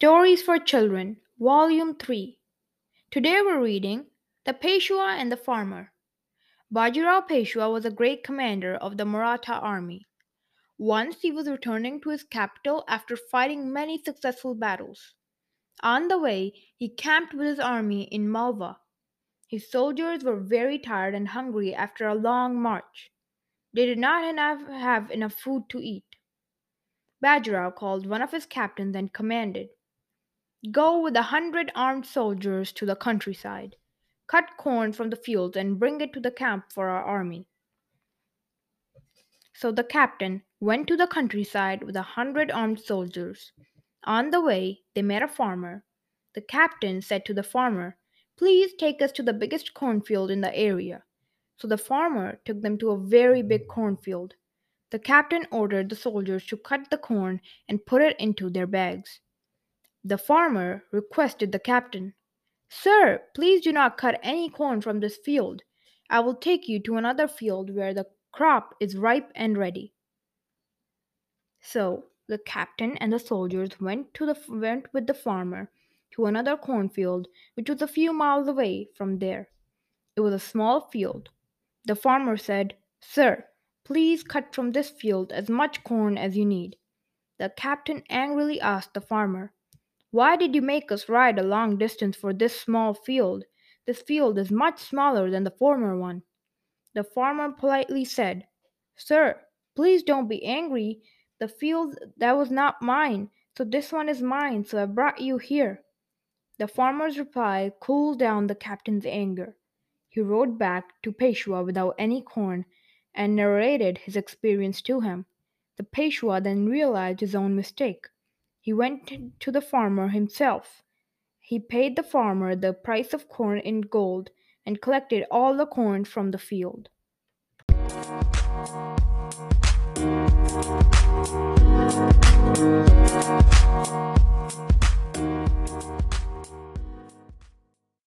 Stories for Children, Volume 3. Today we're reading The Peshwa and the Farmer. Bajirao Peshwa was a great commander of the Maratha army. Once he was returning to his capital after fighting many successful battles. On the way, he camped with his army in Malwa. His soldiers were very tired and hungry after a long march. They did not enough, have enough food to eat. Bajirao called one of his captains and commanded, Go with a hundred armed soldiers to the countryside. Cut corn from the fields and bring it to the camp for our army. So the captain went to the countryside with a hundred armed soldiers. On the way, they met a farmer. The captain said to the farmer, Please take us to the biggest cornfield in the area. So the farmer took them to a very big cornfield. The captain ordered the soldiers to cut the corn and put it into their bags. The farmer requested the captain, Sir, please do not cut any corn from this field. I will take you to another field where the crop is ripe and ready. So the captain and the soldiers went to the went with the farmer to another cornfield which was a few miles away from there. It was a small field. The farmer said, Sir, please cut from this field as much corn as you need. The captain angrily asked the farmer, why did you make us ride a long distance for this small field? This field is much smaller than the former one. The farmer politely said, Sir, please don't be angry. The field that was not mine, so this one is mine, so I brought you here. The farmer's reply cooled down the captain's anger. He rode back to Peshwa without any corn and narrated his experience to him. The Peshwa then realized his own mistake. He went to the farmer himself. He paid the farmer the price of corn in gold and collected all the corn from the field.